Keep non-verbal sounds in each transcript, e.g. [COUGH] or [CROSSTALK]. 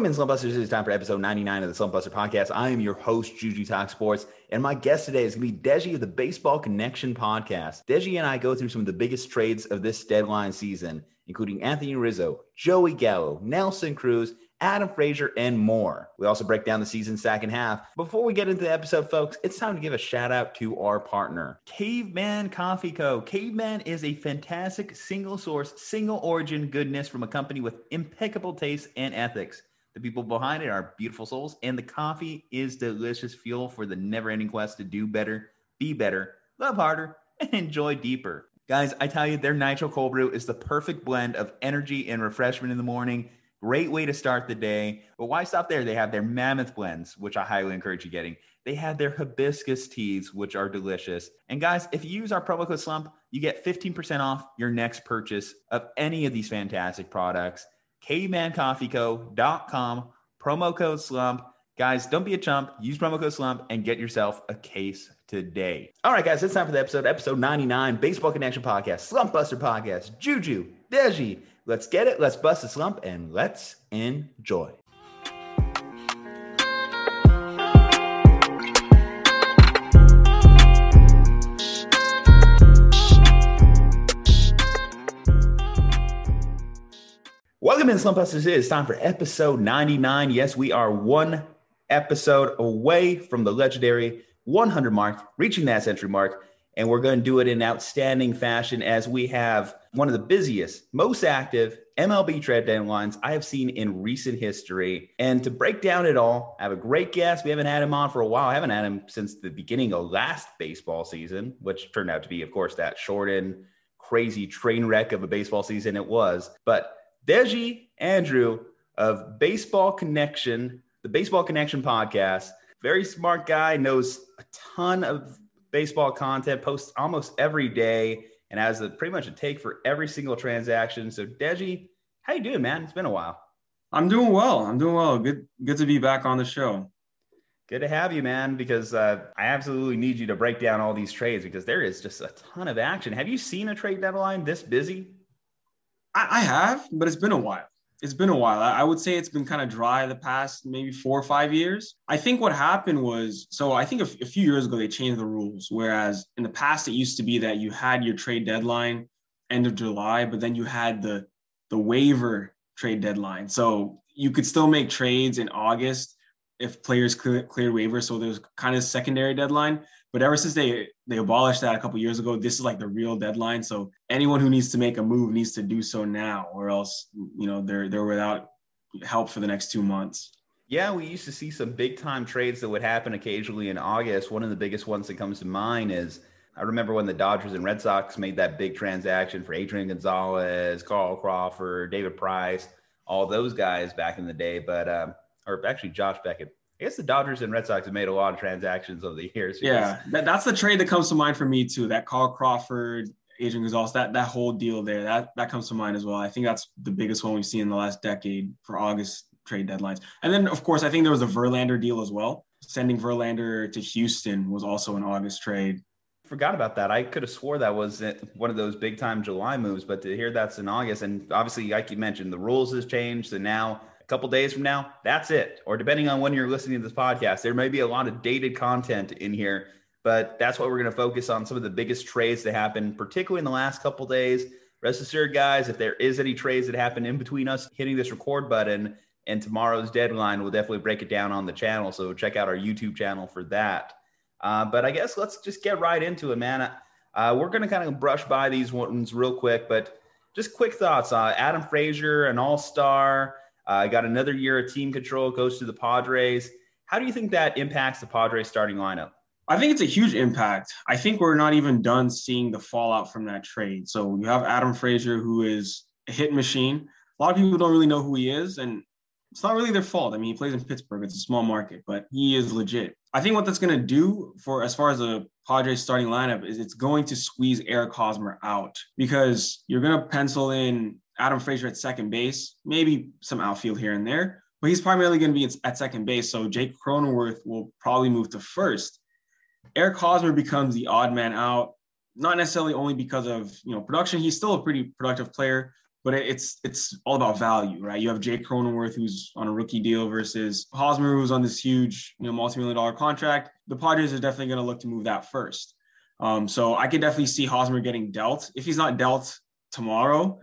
Welcome in, Slumpbusters. It's time for episode 99 of the Slumpbuster podcast. I am your host, Juju Talk Sports, and my guest today is going to be Deji of the Baseball Connection podcast. Deji and I go through some of the biggest trades of this deadline season, including Anthony Rizzo, Joey Gallo, Nelson Cruz, Adam Frazier, and more. We also break down the season's second half. Before we get into the episode, folks, it's time to give a shout out to our partner, Caveman Coffee Co. Caveman is a fantastic single source, single origin goodness from a company with impeccable taste and ethics. The people behind it are beautiful souls, and the coffee is delicious fuel for the never ending quest to do better, be better, love harder, and enjoy deeper. Guys, I tell you, their Nitro Cold Brew is the perfect blend of energy and refreshment in the morning. Great way to start the day. But why stop there? They have their mammoth blends, which I highly encourage you getting. They have their hibiscus teas, which are delicious. And guys, if you use our promo code SLUMP, you get 15% off your next purchase of any of these fantastic products cavemancoffeeco.com, promo code slump. Guys, don't be a chump. Use promo code slump and get yourself a case today. All right, guys, it's time for the episode, episode 99, Baseball Connection Podcast, Slump Buster Podcast, Juju, Deji. Let's get it. Let's bust the slump and let's enjoy. In, Slump Busters. It is time for episode 99. Yes, we are one episode away from the legendary 100 mark, reaching that century mark. And we're going to do it in outstanding fashion as we have one of the busiest, most active MLB trade deadlines I have seen in recent history. And to break down it all, I have a great guest. We haven't had him on for a while. I haven't had him since the beginning of last baseball season, which turned out to be, of course, that shortened, crazy train wreck of a baseball season it was. But Deji Andrew of Baseball Connection, the Baseball Connection podcast. Very smart guy, knows a ton of baseball content, posts almost every day, and has a, pretty much a take for every single transaction. So, Deji, how you doing, man? It's been a while. I'm doing well. I'm doing well. Good, good to be back on the show. Good to have you, man. Because uh, I absolutely need you to break down all these trades because there is just a ton of action. Have you seen a trade deadline this busy? I, I have, but it's been a while. It's been a while. I, would say it's been kind of dry the past maybe four or five years. I think what happened was so I think a, a few years ago they changed the rules. Whereas in the past it used to be that you had your trade deadline end of July, but then you had the the waiver trade deadline. So you could still make trades in August if players clear, cleared waivers. So there's kind of secondary deadline. But ever since they they abolished that a couple years ago, this is like the real deadline. So anyone who needs to make a move needs to do so now, or else you know they're they're without help for the next two months. Yeah, we used to see some big time trades that would happen occasionally in August. One of the biggest ones that comes to mind is I remember when the Dodgers and Red Sox made that big transaction for Adrian Gonzalez, Carl Crawford, David Price, all those guys back in the day. But um, or actually Josh Beckett. I guess the Dodgers and Red Sox have made a lot of transactions over the years. Yeah, that, that's the trade that comes to mind for me too. That Carl Crawford, Adrian Gonzalez, that that whole deal there, that that comes to mind as well. I think that's the biggest one we've seen in the last decade for August trade deadlines. And then of course, I think there was a Verlander deal as well. Sending Verlander to Houston was also an August trade. Forgot about that. I could have swore that was one of those big time July moves, but to hear that's in August, and obviously, like you mentioned, the rules has changed, and now couple days from now, that's it. Or depending on when you're listening to this podcast, there may be a lot of dated content in here, but that's what we're going to focus on some of the biggest trades that happen, particularly in the last couple days. Rest assured, guys, if there is any trades that happen in between us hitting this record button and tomorrow's deadline, we'll definitely break it down on the channel. So check out our YouTube channel for that. Uh, but I guess let's just get right into it, man. Uh, we're going to kind of brush by these ones real quick, but just quick thoughts. Uh, Adam Frazier, an all star. Uh, got another year of team control, goes to the Padres. How do you think that impacts the Padres starting lineup? I think it's a huge impact. I think we're not even done seeing the fallout from that trade. So you have Adam Frazier, who is a hit machine. A lot of people don't really know who he is, and it's not really their fault. I mean, he plays in Pittsburgh; it's a small market, but he is legit. I think what that's going to do for as far as the Padres starting lineup is it's going to squeeze Eric Hosmer out because you're going to pencil in Adam Frazier at second base, maybe some outfield here and there, but he's primarily going to be at second base. So Jake Cronenworth will probably move to first. Eric Hosmer becomes the odd man out, not necessarily only because of you know production. He's still a pretty productive player, but it's it's all about value, right? You have Jake Cronenworth who's on a rookie deal versus Hosmer who's on this huge, you know, multi-million dollar contract. The Padres are definitely going to look to move that first. Um, so I could definitely see Hosmer getting dealt. If he's not dealt tomorrow,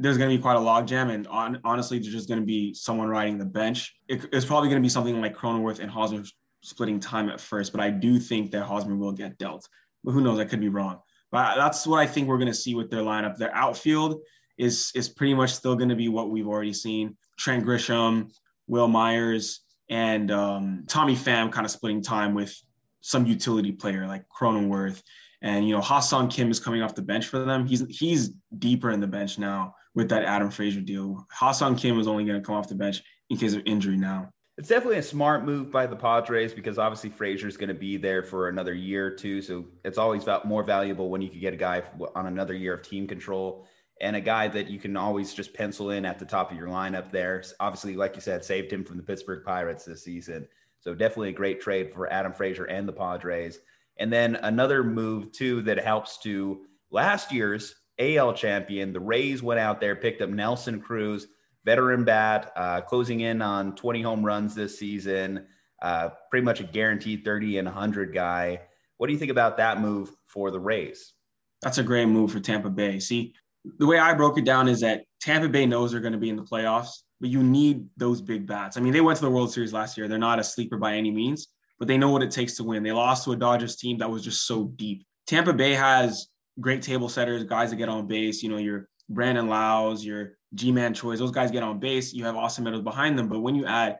there's going to be quite a logjam, and on, honestly, there's just going to be someone riding the bench. It, it's probably going to be something like Cronenworth and Hosmer splitting time at first, but I do think that Hosmer will get dealt. But who knows? I could be wrong. But that's what I think we're going to see with their lineup. Their outfield is is pretty much still going to be what we've already seen. Trent Grisham, Wil Myers, and um, Tommy Pham kind of splitting time with some utility player like Cronenworth. And you know, Ha-Seong Kim is coming off the bench for them. He's he's deeper in the bench now with that Adam Frazier deal. Ha-Seong Kim is only going to come off the bench in case of injury now. It's definitely a smart move by the Padres because obviously Frazier's going to be there for another year or two. So it's always more valuable when you could get a guy on another year of team control and a guy that you can always just pencil in at the top of your lineup there. Obviously, like you said, saved him from the Pittsburgh Pirates this season. So definitely a great trade for Adam Frazier and the Padres. And then another move too that helps to last year's AL champion. The Rays went out there, picked up Nelson Cruz veteran bat, uh, closing in on 20 home runs this season, uh, pretty much a guaranteed 30 and 100 guy. What do you think about that move for the Rays? That's a great move for Tampa Bay. See, the way I broke it down is that Tampa Bay knows they're going to be in the playoffs, but you need those big bats. I mean, they went to the World Series last year. They're not a sleeper by any means, but they know what it takes to win. They lost to a Dodgers team that was just so deep. Tampa Bay has great table setters, guys that get on base. You know, your Brandon Lowe's, your Ji-Man Choi's, those guys get on base. You have Austin Meadows behind them. But when you add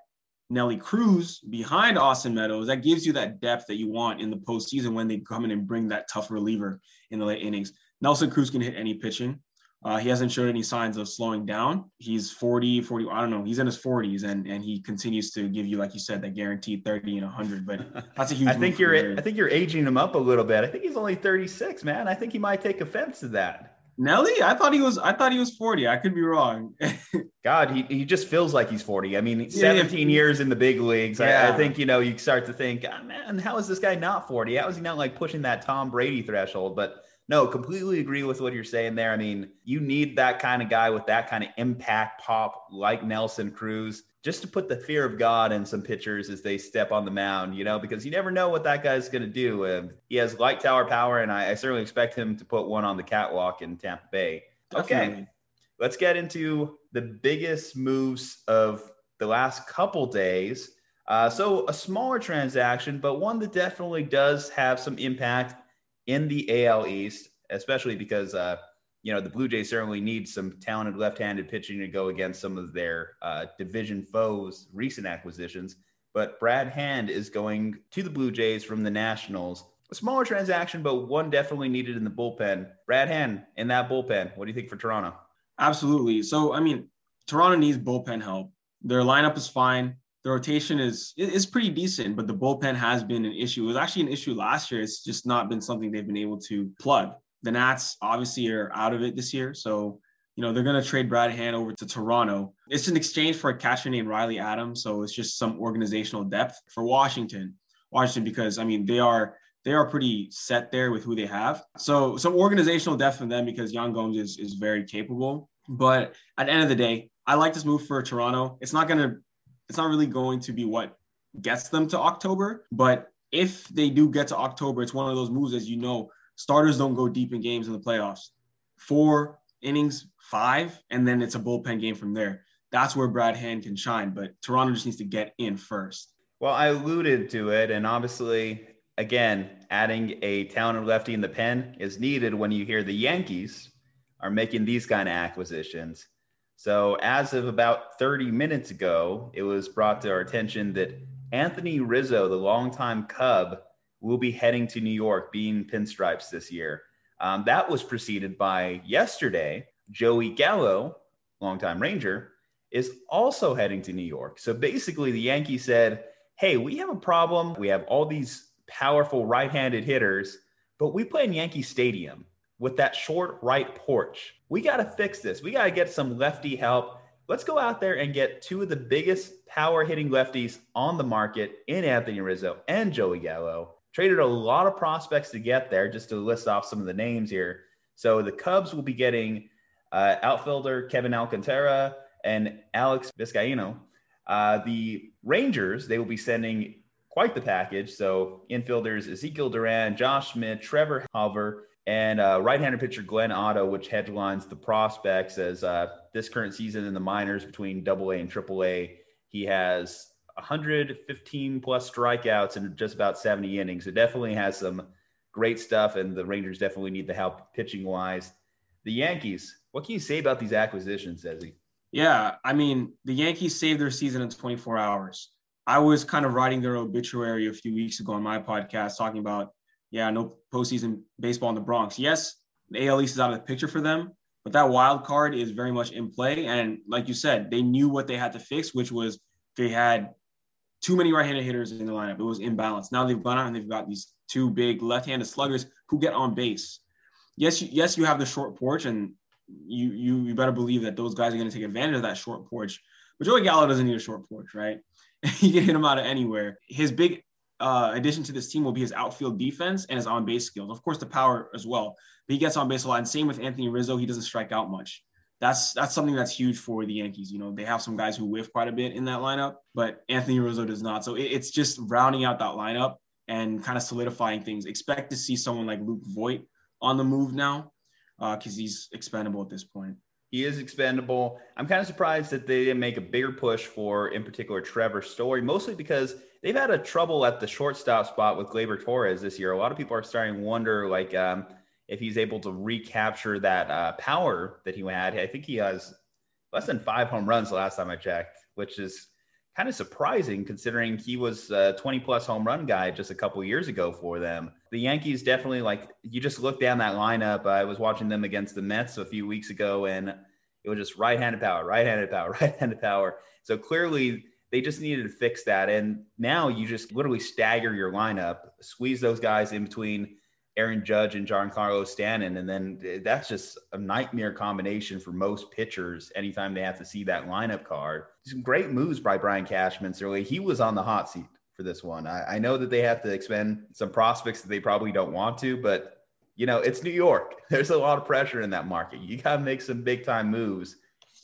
Nelly Cruz behind Austin Meadows, that gives you that depth that you want in the postseason when they come in and bring that tough reliever in the late innings. Nelson Cruz can hit any pitching. Uh, he hasn't showed any signs of slowing down. He's 40, 40, I don't know. He's in his 40s and and he continues to give you, like you said, that guaranteed 30 and 100. But [LAUGHS] that's a huge I think you're I think you're aging him up a little bit. I think he's only 36, man. I think he might take offense to that. Nelly? I thought he was. I thought he was forty. I could be wrong. [LAUGHS] God, he, he just feels like he's forty. I mean, seventeen yeah. years in the big leagues. Yeah. I, I, think you know you start to think, oh, man, how is this guy not forty? How is he not like pushing that Tom Brady threshold? But no, completely agree with what you're saying there. I mean, you need that kind of guy with that kind of impact pop like Nelson Cruz just to put the fear of God in some pitchers as they step on the mound, you know, because you never know what that guy's going to do. Uh, he has light tower power, and I, I, certainly expect him to put one on the catwalk in Tampa Bay. Definitely. Okay, let's get into the biggest moves of the last couple days. Uh, so, a smaller transaction, but one that definitely does have some impact in the AL East, especially because uh, you know, the Blue Jays certainly need some talented left-handed pitching to go against some of their uh, division foes, recent acquisitions. But Brad Hand is going to the Blue Jays from the Nationals. A smaller transaction, but one definitely needed in the bullpen. Brad Hand in that bullpen. What do you think for Toronto? Absolutely. So, I mean, Toronto needs bullpen help. Their lineup is fine. The rotation is is pretty decent, but the bullpen has been an issue. It was actually an issue last year. It's just not been something they've been able to plug the Nats obviously are out of it this year. So, you know, they're going to trade Brad Hand over to Toronto. It's an exchange for a catcher named Riley Adams. So it's just some organizational depth for Washington. Washington, because I mean, they are they are pretty set there with who they have. So some organizational depth from them because Yan Gomes is, is very capable. But at the end of the day, I like this move for Toronto. It's not gonna, it's not really going to be what gets them to October. But if they do get to October, it's one of those moves, as you know, starters don't go deep in games in the playoffs. Four innings, five, and then it's a bullpen game from there. That's where Brad Hand can shine, but Toronto just needs to get in first. Well, I alluded to it, and obviously, again, adding a talented lefty in the pen is needed when you hear the Yankees are making these kind of acquisitions. So, as of about 30 minutes ago, it was brought to our attention that Anthony Rizzo, the longtime Cub, will be heading to New York, being pinstripes this year. Um, that was preceded by yesterday, Joey Gallo, longtime Ranger, is also heading to New York. So basically, the Yankees said, Hey, we have a problem. We have all these powerful right handed hitters, but we play in Yankee Stadium with that short right porch. We got to fix this. We got to get some lefty help. Let's go out there and get two of the biggest power hitting lefties on the market in Anthony Rizzo and Joey Gallo traded a lot of prospects to get there, just to list off some of the names here. So the Cubs will be getting uh, outfielder Kevin Alcantara, and Alex Vizcaino. Uh, the Rangers, they will be sending quite the package. So infielders Ezekiel Duran, Josh Smith, Trevor Hauver, and uh, right-handed pitcher Glenn Otto, which headlines the prospects as uh, this current season in the minors between Double A and Triple A, he has 115 plus strikeouts in just about 70 innings. It definitely has some great stuff, and the Rangers definitely need the help pitching wise. The Yankees, what can you say about these acquisitions, Deji? Yeah, I mean, the Yankees saved their season in 24 hours. I was kind of writing their obituary a few weeks ago on my podcast, talking about, yeah, no postseason baseball in the Bronx. Yes, the AL East is out of the picture for them, but that wild card is very much in play. And like you said, they knew what they had to fix, which was they had too many right-handed hitters in the lineup. It was imbalanced. Now they've gone out and they've got these two big left-handed sluggers who get on base. Yes, you, yes, you have the short porch, and you you you better believe that those guys are going to take advantage of that short porch. But Joey Gallo doesn't need a short porch, right? [LAUGHS] he can hit him out of anywhere. His big uh, addition to this team will be his outfield defense and his on base skills. Of course, the power as well. But he gets on base a lot. And same with Anthony Rizzo. He doesn't strike out much. That's that's something that's huge for the Yankees. You know, they have some guys who whiff quite a bit in that lineup, but Anthony Rizzo does not. So it, it's just rounding out that lineup and kind of solidifying things. Expect to see someone like Luke Voit on the move now because uh, he's expendable at this point. He is expendable. I'm kind of surprised that they didn't make a bigger push for, in particular, Trevor Story, mostly because they've had a trouble at the shortstop spot with Gleyber Torres this year. A lot of people are starting to wonder, like, um, if he's able to recapture that uh, power that he had. I think he has less than five home runs the last time I checked, which is kind of surprising considering he was a 20 plus home run guy just a couple years ago for them. The Yankees definitely like you just look down that lineup. I was watching them against the Mets a few weeks ago and it was just right-handed power, right-handed power, [LAUGHS] right-handed power. So clearly they just needed to fix that. And now you just literally stagger your lineup, squeeze those guys in between Aaron Judge and Giancarlo Stanton. And then that's just a nightmare combination for most pitchers anytime they have to see that lineup card. Some great moves by Brian Cashman. Certainly, he was on the hot seat for this one. I, I know that they have to expend some prospects that they probably don't want to, but you know, it's New York. [LAUGHS] There's a lot of pressure in that market. You got to make some big time moves.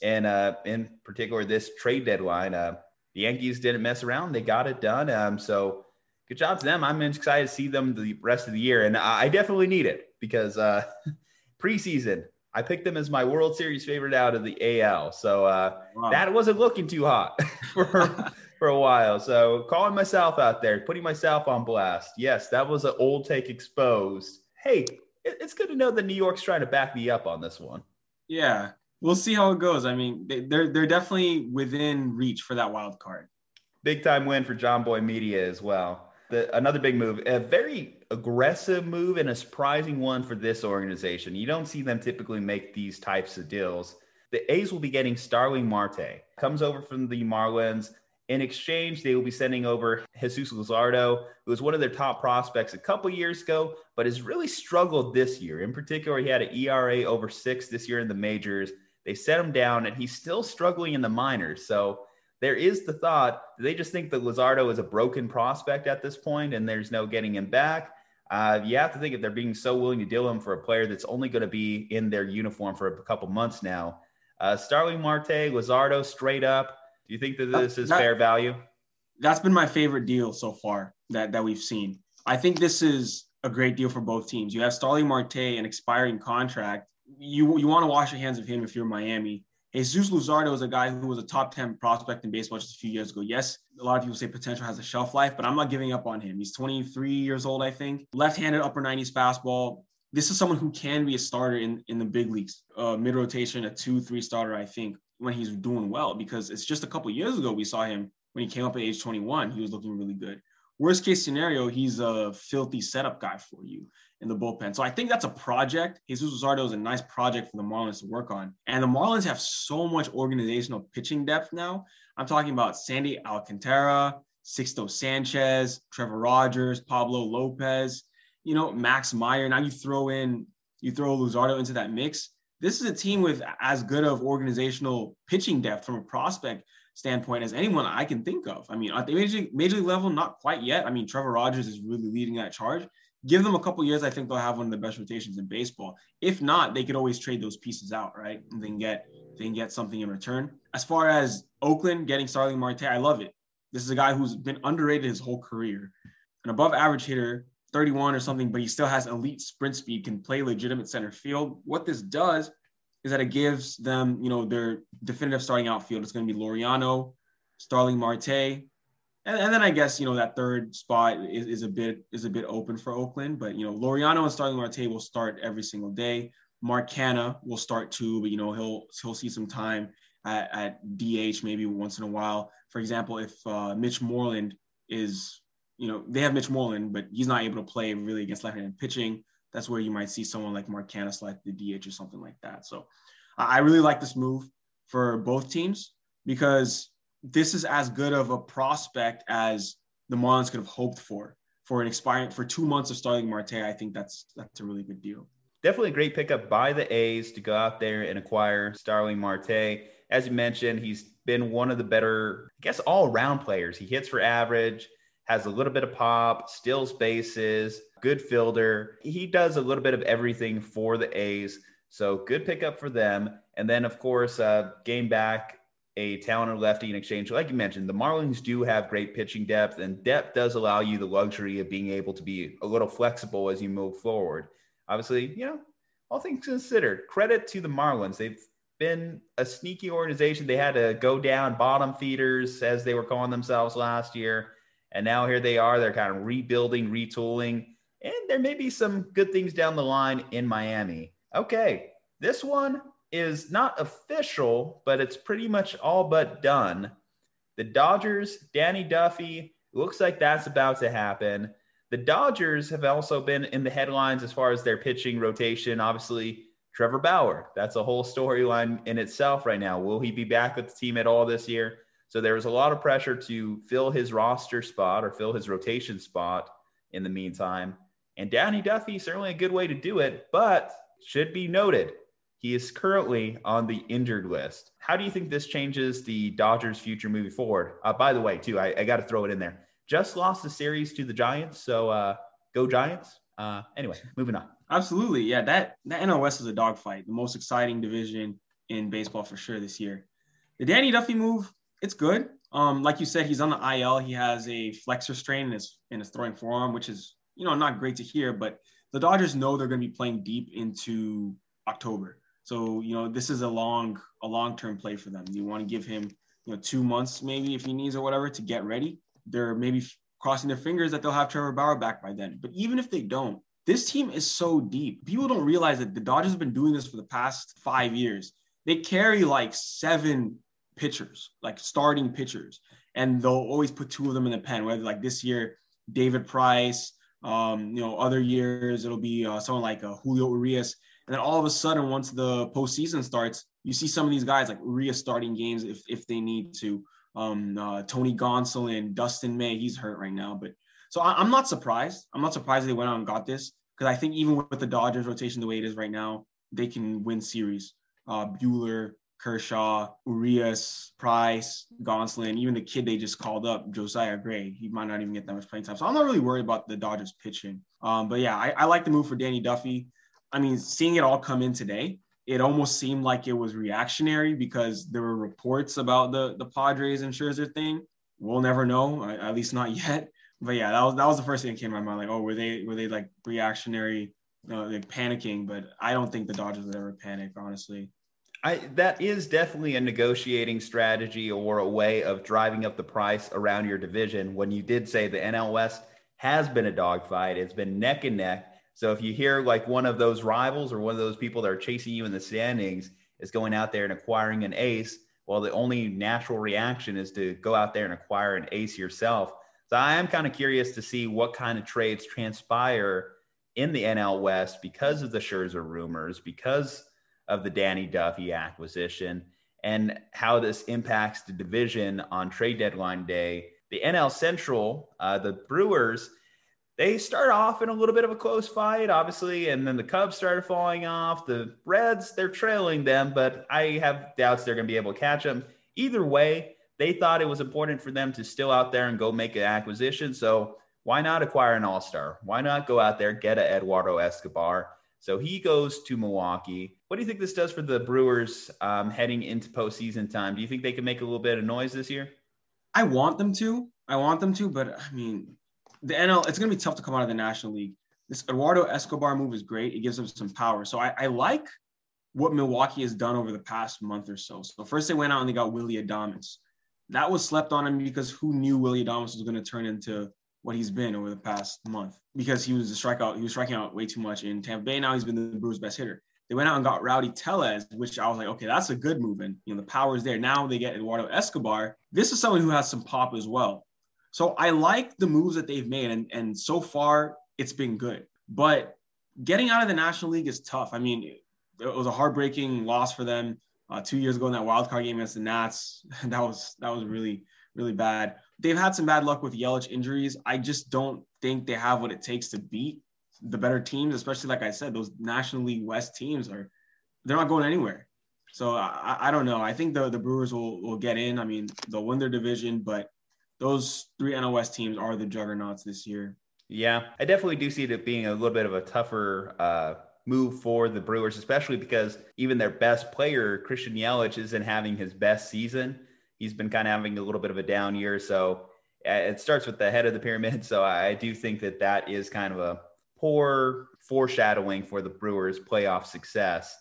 And uh, in particular, this trade deadline, uh, the Yankees didn't mess around. They got it done. Um, so good job to them. I'm excited to see them the rest of the year, and I definitely need it because uh, [LAUGHS] preseason I picked them as my World Series favorite out of the AL. So uh, wow. that wasn't looking too hot [LAUGHS] for [LAUGHS] for a while. So calling myself out there, putting myself on blast. Yes, that was an old take exposed. Hey, it's good to know that New York's trying to back me up on this one. Yeah, we'll see how it goes. I mean, they're they're definitely within reach for that wild card. Big time win for Jomboy Media as well the, another big move, a very aggressive move and a surprising one for this organization. You don't see them typically make these types of deals. The A's will be getting Starling Marte, comes over from the Marlins. In exchange, they will be sending over Jesus Luzardo, who was one of their top prospects a couple years ago, but has really struggled this year. In particular, he had an ERA over six this year in the majors. They set him down, and he's still struggling in the minors. So there is the thought they just think that Luzardo is a broken prospect at this point and there's no getting him back. Uh, you have to think if they're being so willing to deal him for a player that's only going to be in their uniform for a couple months now. Uh, Starling Marte, Luzardo, straight up. Do you think that this is that, fair value? That's been my favorite deal so far that, that we've seen. I think this is a great deal for both teams. You have Starling Marte, an expiring contract. You you want to wash your hands of him if you're Miami. Jesus Luzardo is a guy who was a top 10 prospect in baseball just a few years ago. Yes, a lot of people say potential has a shelf life, but I'm not giving up on him. He's 23 years old, I think. Left-handed upper 90s fastball. This is someone who can be a starter in, in the big leagues, uh, mid rotation, a two, three starter, I think, when he's doing well, because it's just a couple years ago we saw him when he came up at age 21. He was looking really good. Worst case scenario, he's a filthy setup guy for you in the bullpen. So I think that's a project. Jesus Luzardo is a nice project for the Marlins to work on. And the Marlins have so much organizational pitching depth now. I'm talking about Sandy Alcantara, Sixto Sanchez, Trevor Rogers, Pablo Lopez, you know, Max Meyer. Now you throw in, you throw Luzardo into that mix. This is a team with as good of organizational pitching depth from a prospect standpoint as anyone I can think of. I mean, at the major, major league level, not quite yet. I mean, Trevor Rogers is really leading that charge give them a couple years. I think they'll have one of the best rotations in baseball. If not, they could always trade those pieces out, right? And then get they can get something in return. As far as Oakland getting Starling Marte, I love it. This is a guy who's been underrated his whole career, an above average hitter, 31 or something, but he still has elite sprint speed, can play legitimate center field. What this does is that it gives them, you know, their definitive starting outfield. It's going to be Laureano, Starling Marte, and, and, then I guess you know that third spot is, is a bit is a bit open for Oakland. But you know, Laureano and Starling Marte will start every single day. Mark Canha will start too, but you know he'll he'll see some time at, at DH maybe once in a while. For example, if uh, Mitch Moreland is, you know, they have Mitch Moreland, but he's not able to play really against left-handed pitching that's where you might see someone like Mark Canha like the DH or something like that. So I really like this move for both teams because this is as good of a prospect as the Marlins could have hoped for for an expiring for two months of Starling Marte. I think that's that's a really good deal. Definitely a great pickup by the A's to go out there and acquire Starling Marte. As you mentioned, he's been one of the better, I guess, all around players. He hits for average, has a little bit of pop, steals bases, good fielder. He does a little bit of everything for the A's. So good pickup for them. And then, of course, uh, gain back a talented lefty in exchange. Like you mentioned, the Marlins do have great pitching depth, and depth does allow you the luxury of being able to be a little flexible as you move forward. Obviously, you know, all things considered, credit to the Marlins. They've been a sneaky organization. They had to go down bottom feeders, as they were calling themselves last year. And now here they are. They're kind of rebuilding, retooling and there may be some good things down the line in Miami. Okay, this one is not official, but it's pretty much all but done. The Dodgers, Danny Duffy, looks like that's about to happen. The Dodgers have also been in the headlines as far as their pitching rotation. Obviously, Trevor Bauer, that's a whole storyline in itself right now. Will he be back with the team at all this year? So there was a lot of pressure to fill his roster spot or fill his rotation spot in the meantime. And Danny Duffy, certainly a good way to do it, but should be noted, he is currently on the injured list. How do you think this changes the Dodgers' future moving forward? Uh, by the way, too, I, I got to throw it in there. Just lost the series to the Giants, so uh, go Giants. Uh, anyway, moving on. Absolutely, yeah. That that NL West is a dogfight, the most exciting division in baseball for sure this year. The Danny Duffy move, it's good. Um, like you said, he's on the IL. He has a flexor strain in his in his throwing forearm, which is you know, not great to hear, but the Dodgers know they're going to be playing deep into October. So, you know, this is a long, a long-term play for them. You want to give him, you know, two months maybe if he needs or whatever to get ready. They're maybe crossing their fingers that they'll have Trevor Bauer back by then. But even if they don't, this team is so deep. People don't realize that the Dodgers have been doing this for the past five years. They carry like seven pitchers, like starting pitchers, and they'll always put two of them in the pen. Whether like this year, David Price, um, you know, other years it'll be uh, someone like uh, Julio Urias, and then all of a sudden, once the postseason starts, you see some of these guys like Urias starting games if if they need to. Um, uh, Tony Gonsolin, Dustin May, he's hurt right now, but so I, am not surprised. I'm not surprised they went out and got this because I think even with the Dodgers rotation the way it is right now, they can win series. Uh, Buehler, Kershaw, Urias, Price, Gonsolin, even the kid they just called up, Josiah Gray. He might not even get that much playing time. So I'm not really worried about the Dodgers pitching. Um, but yeah, I, I like the move for Danny Duffy. I mean, seeing it all come in today, it almost seemed like it was reactionary because there were reports about the the Padres and Scherzer thing. We'll never know, at least not [LAUGHS] yet. But yeah, that was that was the first thing that came to my mind. Like, oh, were they were they like reactionary, know, like panicking? But I don't think the Dodgers would ever panic, honestly. I, that is definitely a negotiating strategy or a way of driving up the price around your division. When you did say the NL West has been a dogfight, it's been neck and neck. So if you hear like one of those rivals or one of those people that are chasing you in the standings is going out there and acquiring an ace, well, the only natural reaction is to go out there and acquire an ace yourself. So I am kind of curious to see what kind of trades transpire in the NL West because of the Scherzer rumors, because of the Danny Duffy acquisition and how this impacts the division on trade deadline day. The NL Central, uh, the Brewers, they start off in a little bit of a close fight, obviously, and then the Cubs started falling off. The Reds, they're trailing them, but I have doubts they're going to be able to catch them. Either way, they thought it was important for them to still out there and go make an acquisition. So why not acquire an all star? Why not go out there, get a Eduardo Escobar? So he goes to Milwaukee. What do you think this does for the Brewers um, heading into postseason time? Do you think they can make a little bit of noise this year? I want them to. I want them to, but I mean, the NL, it's going to be tough to come out of the National League. This Eduardo Escobar move is great. It gives them some power. So I, I like what Milwaukee has done over the past month or so. So first they went out and they got Willie Adames. That was slept on him because who knew Willie Adames was going to turn into what he's been over the past month because he was a strikeout. He was striking out way too much in Tampa Bay. Now he's been the Brewers' best hitter. They went out and got Rowdy Tellez, which I was like, okay, that's a good move. And you know, the power is there. Now they get Eduardo Escobar. This is someone who has some pop as well. So I like the moves that they've made, and and so far it's been good. But getting out of the National League is tough. I mean, it was a heartbreaking loss for them uh, two years ago in that wild card game against the Nats. [LAUGHS] that was that was really really bad. They've had some bad luck with Yelich injuries. I just don't think they have what it takes to beat the better teams, especially like I said, those National League West teams are they're not going anywhere. So I, I don't know. I think the the Brewers will will get in. I mean, they'll win their division, but those three West teams are the juggernauts this year. Yeah, I definitely do see it being a little bit of a tougher uh, move for the Brewers, especially because even their best player, Christian Yelich, isn't having his best season he's been kind of having a little bit of a down year. So uh, it starts with the head of the pyramid. So I do think that that is kind of a poor foreshadowing for the Brewers' playoff success.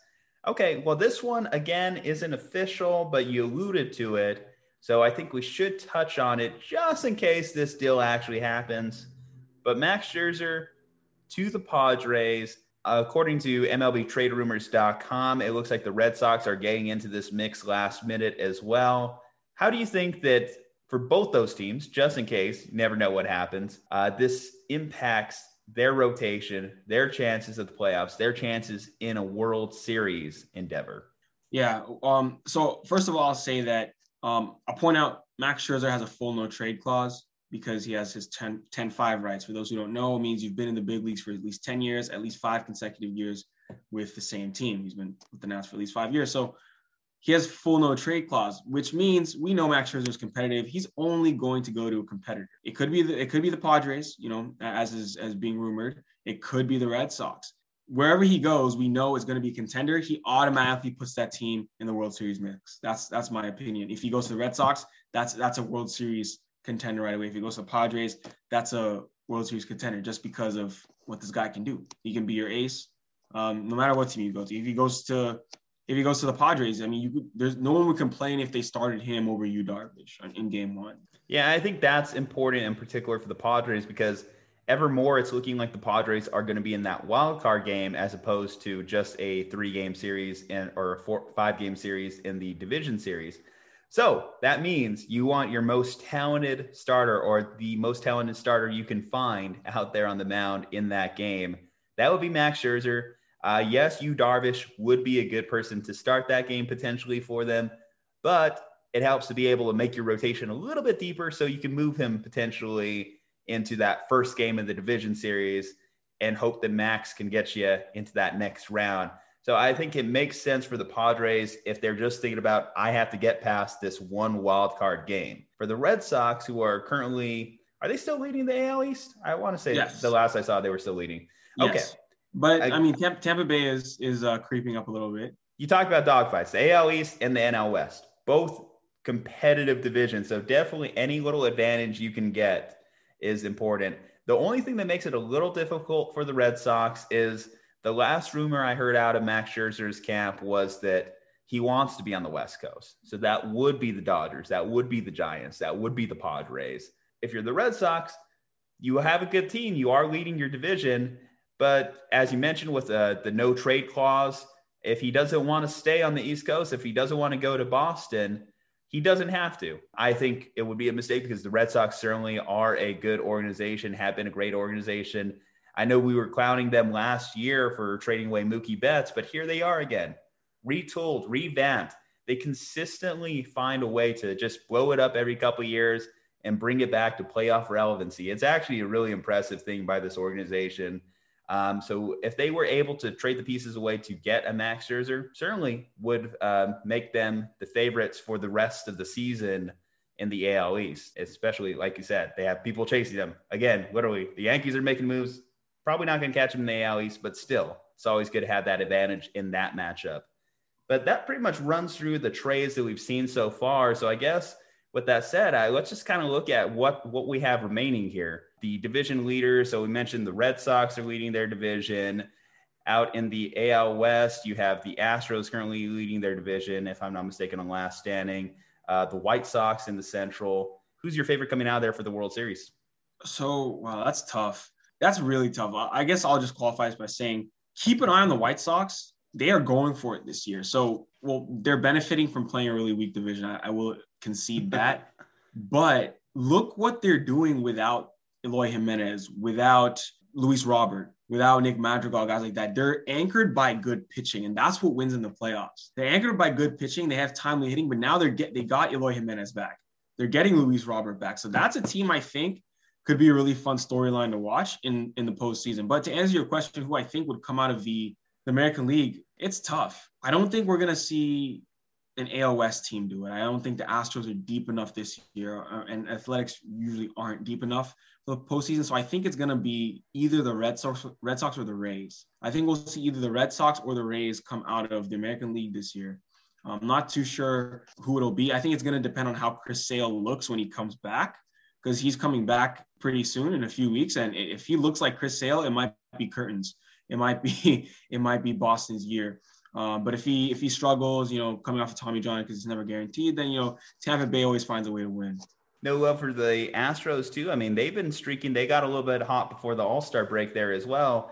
Okay, well, this one again isn't official, but you alluded to it. So I think we should touch on it just in case this deal actually happens. But Max Scherzer to the Padres. According to MLBTradeRumors.com, it looks like the Red Sox are getting into this mix last minute as well. How do you think that for both those teams, just in case, you never know what happens, uh, this impacts their rotation, their chances of the playoffs, their chances in a World Series endeavor? Yeah. Um, so first of all, I'll say that um, I'll point out Max Scherzer has a full no trade clause because he has his 10, 10 5 rights. For those who don't know, it means you've been in the big leagues for at least 10 years, at least five consecutive years with the same team. He's been with the Nats for at least five years. So he has full no trade clause, which means we know Max Scherzer is competitive. He's only going to go to a competitor. It could be the it could be the Padres, you know, as is as being rumored. It could be the Red Sox. Wherever he goes, we know it's going to be a contender. He automatically puts that team in the World Series mix. That's that's my opinion. If he goes to the Red Sox, that's that's a World Series contender right away. If he goes to Padres, that's a World Series contender just because of what this guy can do. He can be your ace, um, no matter what team you go to. If he goes to if he goes to the Padres, I mean, you there's no one would complain if they started him over Yu Darvish in game one. Yeah, I think that's important in particular for the Padres because ever more it's looking like the Padres are going to be in that wild card game as opposed to just a three game series in, or a four, five game series in the division series. So that means you want your most talented starter or the most talented starter you can find out there on the mound in that game. That would be Max Scherzer. Uh, yes, Yu Darvish would be a good person to start that game potentially for them, but it helps to be able to make your rotation a little bit deeper so you can move him potentially into that first game of the division series and hope that Max can get you into that next round. So I think it makes sense for the Padres if they're just thinking about I have to get past this one wild card game. For the Red Sox, who are currently are they still leading the AL East? I want to say yes. the last I saw they were still leading. Okay. But I, I mean, Tampa, Tampa, Bay is is uh, creeping up a little bit. You talked about dogfights, the AL East and the NL West, both competitive divisions. So definitely any little advantage you can get is important. The only thing that makes it a little difficult for the Red Sox is the last rumor I heard out of Max Scherzer's camp was that he wants to be on the West Coast. So that would be the Dodgers, that would be the Giants, that would be the Padres. If you're the Red Sox, you have a good team, you are leading your division, but as you mentioned with uh, the no trade clause, if he doesn't want to stay on the East Coast, if he doesn't want to go to Boston, he doesn't have to. I think it would be a mistake because the Red Sox certainly are a good organization, have been a great organization. I know we were clowning them last year for trading away Mookie Betts, but here they are again, retooled, revamped. They consistently find a way to just blow it up every couple years and bring it back to playoff relevancy. It's actually a really impressive thing by this organization. Um, so if they were able to trade the pieces away to get a Max Scherzer, certainly would um, make them the favorites for the rest of the season in the AL East, especially like you said, they have people chasing them. Again, literally, the Yankees are making moves. Probably not going to catch them in the AL East, but still, it's always good to have that advantage in that matchup. But that pretty much runs through the trades that we've seen so far. So I guess with that said, I, let's just kind of look at what what we have remaining here. The division leaders. So we mentioned the Red Sox are leading their division. Out in the AL West, you have the Astros currently leading their division, if I'm not mistaken, on last standing. Uh, the White Sox in the Central. Who's your favorite coming out there for the World Series? So, wow, that's tough. That's really tough. I guess I'll just qualify this by saying keep an eye on the White Sox. They are going for it this year. So, well, they're benefiting from playing a really weak division. I, I will concede that. [LAUGHS] but look what they're doing without Eloy Jimenez, without Luis Robert, without Nick Madrigal, guys like that. They're anchored by good pitching, and that's what wins in the playoffs. They're anchored by good pitching. They have timely hitting, but now they're get they got Eloy Jimenez back. They're getting Luis Robert back. So that's a team I think could be a really fun storyline to watch in in the postseason. But to answer your question, who I think would come out of the, the American League, it's tough. I don't think we're gonna see an West team do it. I don't think the Astros are deep enough this year, uh, and Athletics usually aren't deep enough the postseason. So I think it's going to be either the Red Sox, Red Sox or the Rays. I think we'll see either the Red Sox or the Rays come out of the American League this year. I'm not too sure who it'll be. I think it's going to depend on how Chris Sale looks when he comes back, because he's coming back pretty soon in a few weeks. And if he looks like Chris Sale, it might be curtains. It might be [LAUGHS] it might be Boston's year. Um, but if he if he struggles, you know, coming off of Tommy John because it's never guaranteed, then you know Tampa Bay always finds a way to win. No love for the Astros too. I mean, they've been streaking. They got a little bit hot before the All Star break there as well.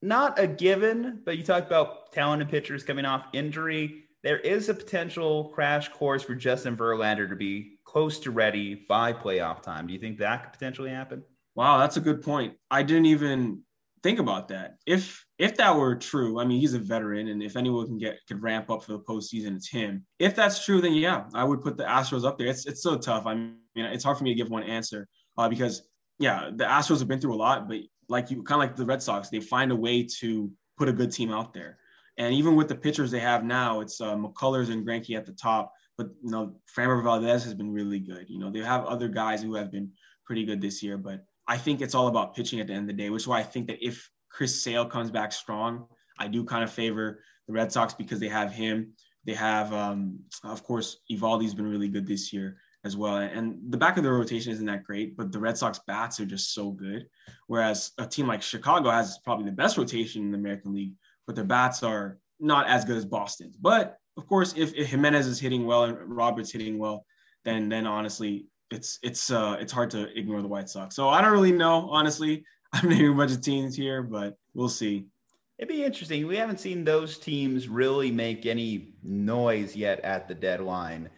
Not a given, but you talk about talented pitchers coming off injury. There is a potential crash course for Justin Verlander to be close to ready by playoff time. Do you think that could potentially happen? Wow, that's a good point. I didn't even think about that. If if that were true, I mean, he's a veteran, and if anyone can get could ramp up for the postseason, it's him. If that's true, then yeah, I would put the Astros up there. It's it's so tough. I mean, it's hard for me to give one answer uh, because yeah, the Astros have been through a lot, but like you, kind of like the Red Sox, they find a way to put a good team out there. And even with the pitchers they have now, it's uh, McCullers and Greinke at the top. But you know, Framber Valdez has been really good. You know, they have other guys who have been pretty good this year, but I think it's all about pitching at the end of the day, which is why I think that if Chris Sale comes back strong, I do kind of favor the Red Sox because they have him. They have, um, of course, Eovaldi's been really good this year as well. And the back of the rotation isn't that great, but the Red Sox bats are just so good. Whereas a team like Chicago has probably the best rotation in the American League, but their bats are not as good as Boston's. But of course, if, if Jimenez is hitting well and Roberts hitting well, then then honestly, it's it's uh it's hard to ignore the White Sox. So I don't really know, honestly. [LAUGHS] I'm naming a bunch of teams here, but we'll see. It'd be interesting. We haven't seen those teams really make any noise yet at the deadline.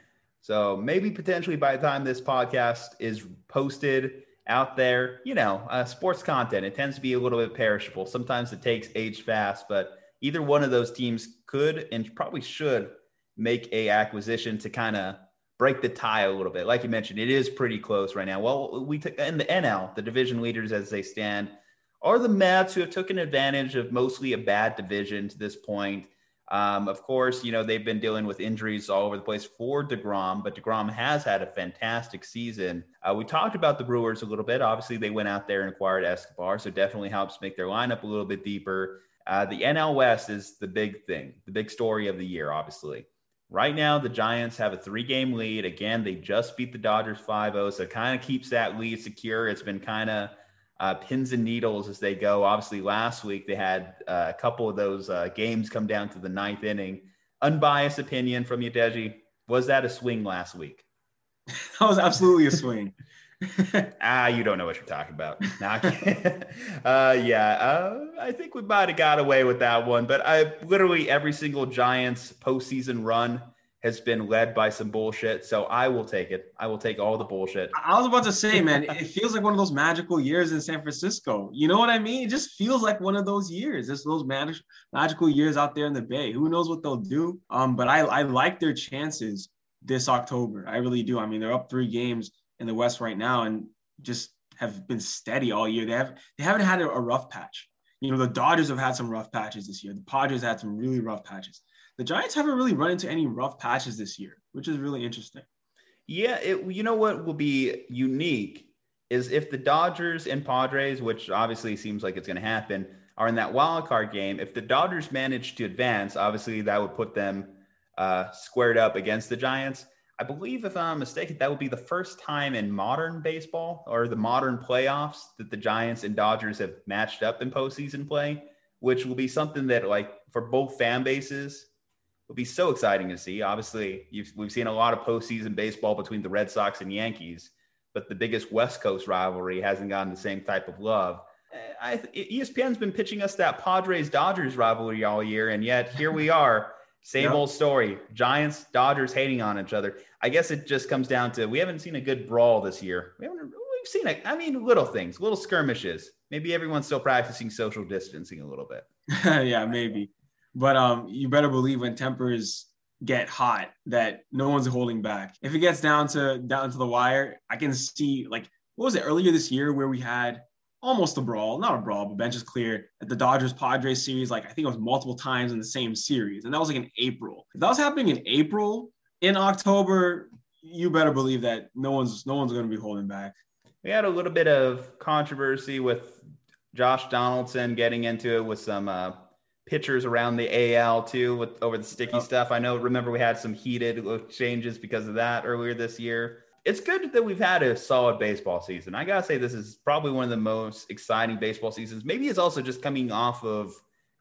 So maybe potentially by the time this podcast is posted out there, you know, uh, sports content, it tends to be a little bit perishable. Sometimes it takes age fast, but either one of those teams could and probably should make a acquisition to kind of break the tie a little bit. Like you mentioned, it is pretty close right now. Well, we took in the NL, the division leaders as they stand are the Mets who have taken advantage of mostly a bad division to this point. Um, of course, you know, they've been dealing with injuries all over the place for DeGrom, but DeGrom has had a fantastic season. Uh, we talked about the Brewers a little bit. Obviously, they went out there and acquired Escobar, so definitely helps make their lineup a little bit deeper. Uh, the NL West is the big thing, the big story of the year, obviously. Right now, the Giants have a three game lead. Again, they just beat the Dodgers 5 0. So kind of keeps that lead secure. It's been kind of uh, pins and needles as they go. Obviously, last week they had uh, a couple of those uh, games come down to the ninth inning. Unbiased opinion from you, Deji. Was that a swing last week? [LAUGHS] that was absolutely a swing. [LAUGHS] [LAUGHS] ah, you don't know what you're talking about. Uh, yeah, uh, I think we might have got away with that one. But I literally every single Giants postseason run has been led by some bullshit. So I will take it. I will take all the bullshit. I was about to say, man, it feels like one of those magical years in San Francisco. You know what I mean? It just feels like one of those years. Just those mag- magical years out there in the Bay. Who knows what they'll do? Um, but I, I like their chances this October. I really do. I mean, they're up three games in the West right now and just have been steady all year. They have they haven't had a, a rough patch. You know, the Dodgers have had some rough patches this year. The Padres had some really rough patches. The Giants haven't really run into any rough patches this year, which is really interesting. Yeah, it, you know what will be unique is if the Dodgers and Padres, which obviously seems like it's going to happen, are in that wild card game. If the Dodgers manage to advance, obviously that would put them uh, squared up against the Giants. I believe, if I'm mistaken, that would be the first time in modern baseball or the modern playoffs that the Giants and Dodgers have matched up in postseason play, which will be something that, like, for both fan bases, will be so exciting to see. Obviously, we've seen a lot of postseason baseball between the Red Sox and Yankees, but the biggest West Coast rivalry hasn't gotten the same type of love. I, ESPN's been pitching us that Padres Dodgers rivalry all year, and yet here we are. [LAUGHS] Same yep. old story. Giants, Dodgers hating on each other. I guess it just comes down to we haven't seen a good brawl this year. We haven't. We've seen it. I mean, little things, little skirmishes. Maybe everyone's still practicing social distancing a little bit. [LAUGHS] yeah, maybe. But um, you better believe when tempers get hot that no one's holding back. If it gets down to down to the wire, I can see like what was it earlier this year where we had almost a brawl, not a brawl, but benches clear at the Dodgers Padres series. Like I think it was multiple times in the same series, and that was like in April. If that was happening in April, in October, you better believe that no one's no one's going to be holding back. We had a little bit of controversy with Josh Donaldson getting into it with some uh, pitchers around the AL too, with over the sticky oh. stuff. I know. Remember, we had some heated uh, exchanges because of that earlier this year it's good that we've had a solid baseball season. I gotta say, this is probably one of the most exciting baseball seasons. Maybe it's also just coming off of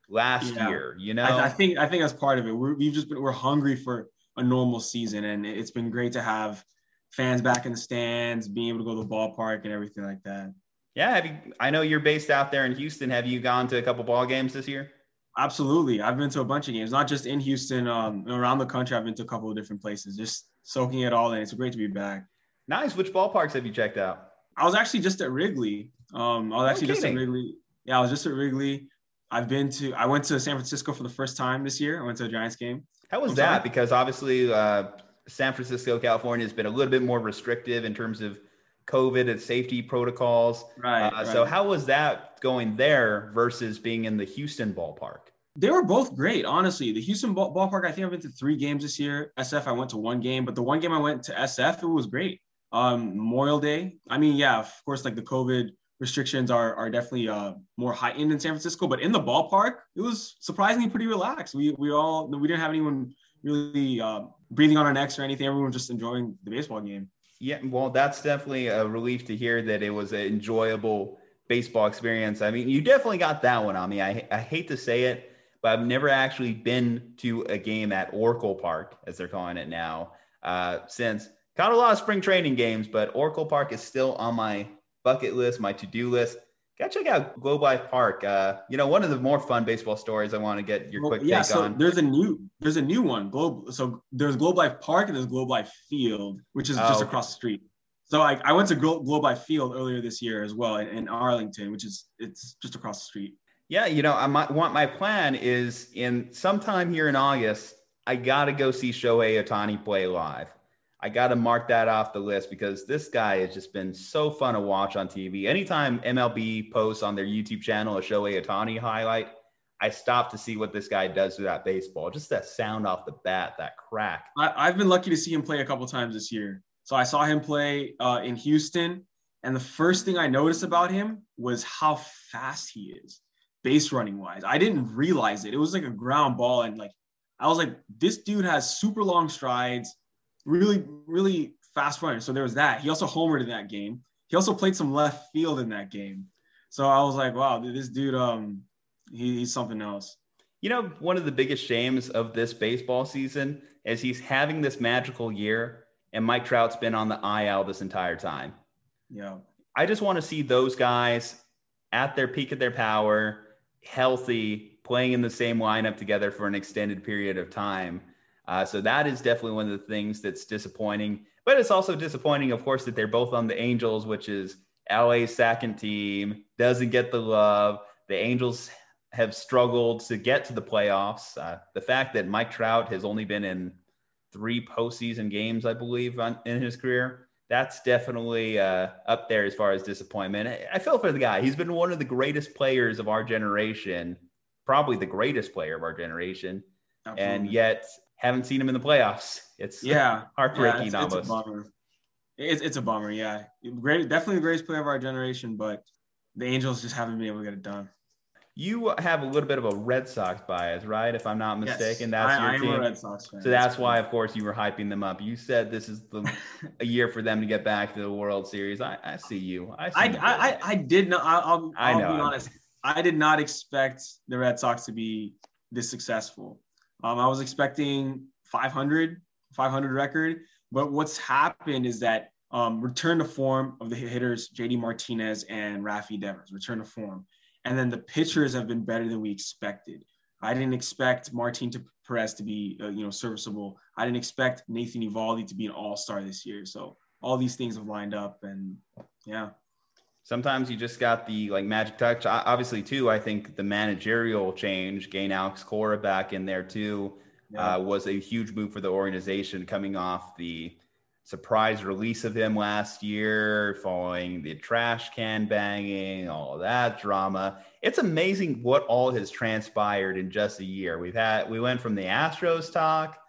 last yeah. year. You know, I, I, think I think that's part of it. We're, we've just been we're hungry for a normal season, and it's been great to have fans back in the stands, being able to go to the ballpark and everything like that. Yeah, have you? I know you're based out there in Houston. Have you gone to a couple ball games this year? Absolutely, I've been to a bunch of games, not just in Houston, um, around the country. I've been to a couple of different places, just soaking it all in. It's great to be back. Nice. Which ballparks have you checked out? I was actually just at Wrigley. Um, I was actually just at Wrigley. Yeah, I was just at Wrigley. I've been to. I went to San Francisco for the first time this year. I went to a Giants game. How was I'm that? Sorry? Because obviously, uh, San Francisco, California, has been a little bit more restrictive in terms of COVID and safety protocols. Right, uh, right. So, how was that going there versus being in the Houston ballpark? They were both great, honestly. The Houston ball- ballpark, I think I've been to three games this year. SF, I went to one game, but the one game I went to SF, it was great um, Memorial Day. I mean, yeah, of course, like the COVID restrictions are are definitely uh, more heightened in San Francisco, but in the ballpark, it was surprisingly pretty relaxed. We we all we didn't have anyone really uh, breathing on our necks or anything. Everyone was just enjoying the baseball game. Yeah, well, that's definitely a relief to hear that it was an enjoyable baseball experience. I mean, you definitely got that one on me. I I hate to say it, but I've never actually been to a game at Oracle Park, as they're calling it now, uh, since Caught a lot of spring training games, but Oracle Park is still on my bucket list, my to-do list. Gotta check out Globe Life Park. Uh, you know, one of the more fun baseball stories I want to get your quick yeah, take so on. There's a new there's a new one. Globe so there's Globe Life Park and there's Globe Life Field, which is oh, just across the street. So I, I went to Globe Life Field earlier this year as well in, in Arlington, which is it's just across the street. Yeah, you know, I might want my plan is in sometime here in August, I gotta go see Shohei Ohtani play live. I got to mark that off the list because this guy has just been so fun to watch on TV. Anytime MLB posts on their YouTube channel a Shohei Ohtani highlight, I stop to see what this guy does to that baseball. Just that sound off the bat, that crack. I, have been lucky to see him play a couple times this year. So I saw him play uh, in Houston, and the first thing I noticed about him was how fast he is, base running wise. I didn't realize it. It was like a ground ball, and like I was like, this dude has super long strides really, really fast runner. So there was that. He also homered in that game. He also played some left field in that game. So I was like, wow, this dude, um, he, he's something else. You know, one of the biggest shames of this baseball season is he's having this magical year, and Mike Trout's been on the IL this entire time. Yeah. I just want to see those guys at their peak of their power, healthy, playing in the same lineup together for an extended period of time. Uh, so that is definitely one of the things that's disappointing. But it's also disappointing, of course, that they're both on the Angels, which is LA's second team, doesn't get the love. The Angels have struggled to get to the playoffs. Uh, the fact that Mike Trout has only been in three postseason games, I believe, on, in his career, that's definitely uh, up there as far as disappointment. I, I feel for the guy. He's been one of the greatest players of our generation, probably the greatest player of our generation. Absolutely. And yet haven't seen him in the playoffs. It's yeah [LAUGHS] heartbreaking yeah, it's, almost. It's It's it's a bummer. Yeah, great, definitely the greatest player of our generation, but the Angels just haven't been able to get it done. You have a little bit of a Red Sox bias, right? If I'm not mistaken, yes, that's I, your I team. am a Red Sox fan. So that's why, of course, you were hyping them up. You said this is the [LAUGHS] a year for them to get back to the World Series. I, I see you. I see I, you. I, I, I did not. I, I'll, I I'll know. be honest. I did not expect the Red Sox to be this successful. Um, I was expecting 500, 500 record, but what's happened is that um, return to form of the hitters JD Martinez and Rafi Devers return to form, and then the pitchers have been better than we expected. I didn't expect Martin Perez to be uh, you know serviceable. I didn't expect Nathan Eovaldi to be an All Star this year. So all these things have lined up, and yeah. Sometimes you just got the like magic touch. O- Obviously, too, I think the managerial change, gain Alex Cora back in there too, Yeah. uh, was a huge move for the organization coming off the surprise release of him last year, following the trash can banging, all that drama. It's amazing what all has transpired in just a year. We've had we went from the Astros talk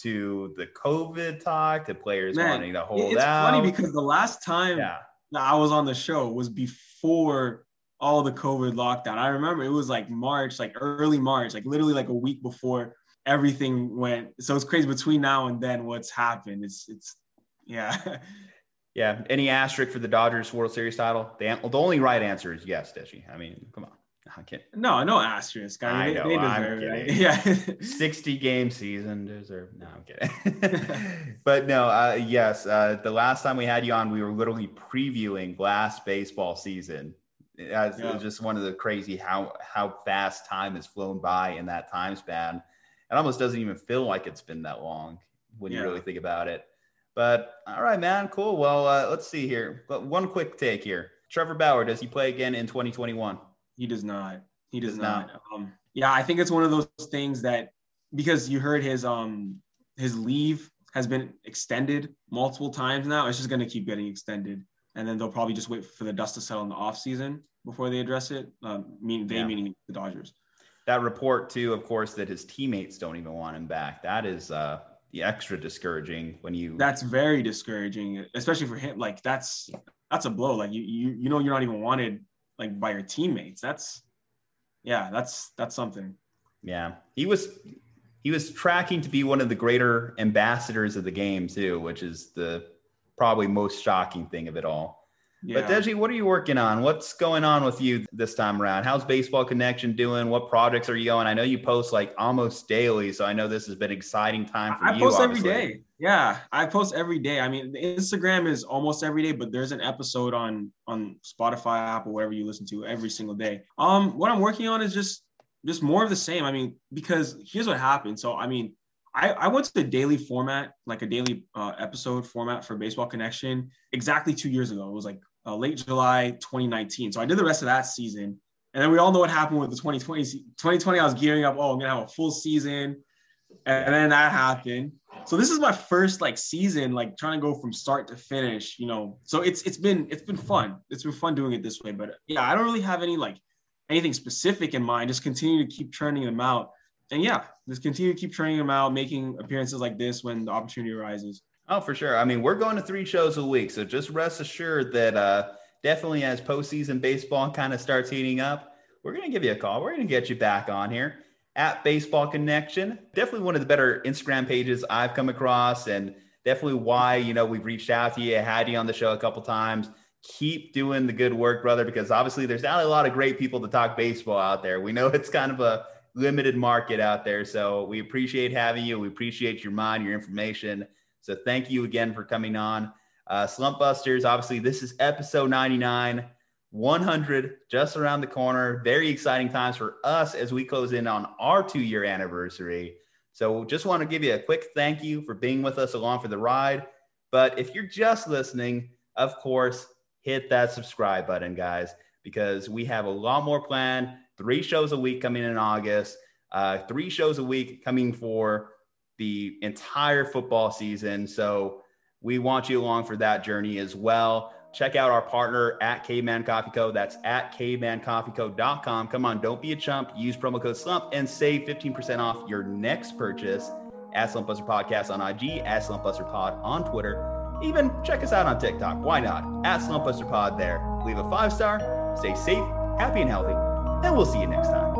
to the COVID talk to players Man, wanting to hold it's out. funny because the last time yeah, I was on the show was before all the COVID lockdown. I remember it was like March, like early March, like literally like a week before everything went. So it's crazy between now and then what's happened. It's it's yeah. [LAUGHS] yeah. Any asterisk for the Dodgers World Series title? The, the only right answer is yes, Deji. I mean, come on. No, no asterisk. I I know, they, deserve it. Yeah. [LAUGHS] 60 game season deserve no i'm kidding. [LAUGHS] [LAUGHS] But no uh yes uh the last time we had you on we were literally previewing last baseball season. As Yeah. it's just one of the crazy how how fast time has flown by in that time span. It almost doesn't even feel like it's been that long when you really think about it. But all right man cool. Well uh, let's see here. But one quick take here. Trevor bauer does he play again in 2021 He does not. He does, Does not. not. Um, yeah, I think it's one of those things that because you heard his um his leave has been extended multiple times now. It's just going to keep getting extended, and then they'll probably just wait for the dust to settle in the off season before they address it. Um, mean they Yeah. meaning the Dodgers. that report too of course that his teammates don't even want him back that is uh the extra discouraging when you That's very discouraging, especially for him. Like that's that's a blow. Like you you you know you're not even wanted like by your teammates. That's yeah, that's that's something. yeah he was he was tracking to be one of the greater ambassadors of the game too which is the probably most shocking thing of it all Yeah. but deji what are you working on what's going on with you this time around how's baseball connection doing what projects are you going i know you post like almost daily so i know this has been an exciting time for I you I post obviously. every day. Yeah, I post every day. I mean, Instagram is almost every day, but there's an episode on on Spotify app or whatever you listen to every single day. Um, what I'm working on is just just more of the same. I mean, because here's what happened. So, I mean, I, I went to the daily format, like a daily uh, episode format for Baseball Connection, exactly two years ago. It was like uh, late July 2019. So I did the rest of that season. And then we all know what happened with the 2020. 2020, I was gearing up. Oh, I'm going to have a full season. And then that happened. So this is my first like season, like trying to go from start to finish, you know. So it's it's been it's been fun. It's been fun doing it this way. But yeah, I don't really have any like anything specific in mind. Just continue to keep churning them out. And yeah, just continue to keep churning them out, making appearances like this when the opportunity arises. Oh, for sure. I mean, we're going to three shows a week, so just rest assured that uh, definitely as postseason baseball kind of starts heating up, we're going to give you a call. We're going to get you back on here at Baseball Connection. Definitely one of the better Instagram pages I've come across, and definitely why you know we've reached out to you, had you on the show a couple times. Keep doing the good work, brother, because obviously there's not a lot of great people to talk baseball out there. We know [LAUGHS] it's kind of a limited market out there, so we appreciate having you. We appreciate your mind, your information. So thank you again for coming on. Uh, Slump Busters, obviously, this is episode 99, 100 just around the corner. Very exciting times for us as we close in on our two year anniversary. So just want to give you a quick thank you for being with us along for the ride. But if you're just listening, of course, hit that subscribe button, guys, because we have a lot more planned. Three shows a week coming in August, uh, three shows a week coming for the entire football season. So we want you along for that journey as well. Check out our partner at Caveman Coffee Co. That's at cavemancoffeeco.com. Come on, don't be a chump. Use promo code SLUMP and save 15% off your next purchase at Slump Buster Podcast on IG, at Slump Buster Pod on Twitter, Even check us out on TikTok. Why not? At Slumpbuster Pod there. Leave a five star, stay safe, happy, and healthy, and we'll see you next time.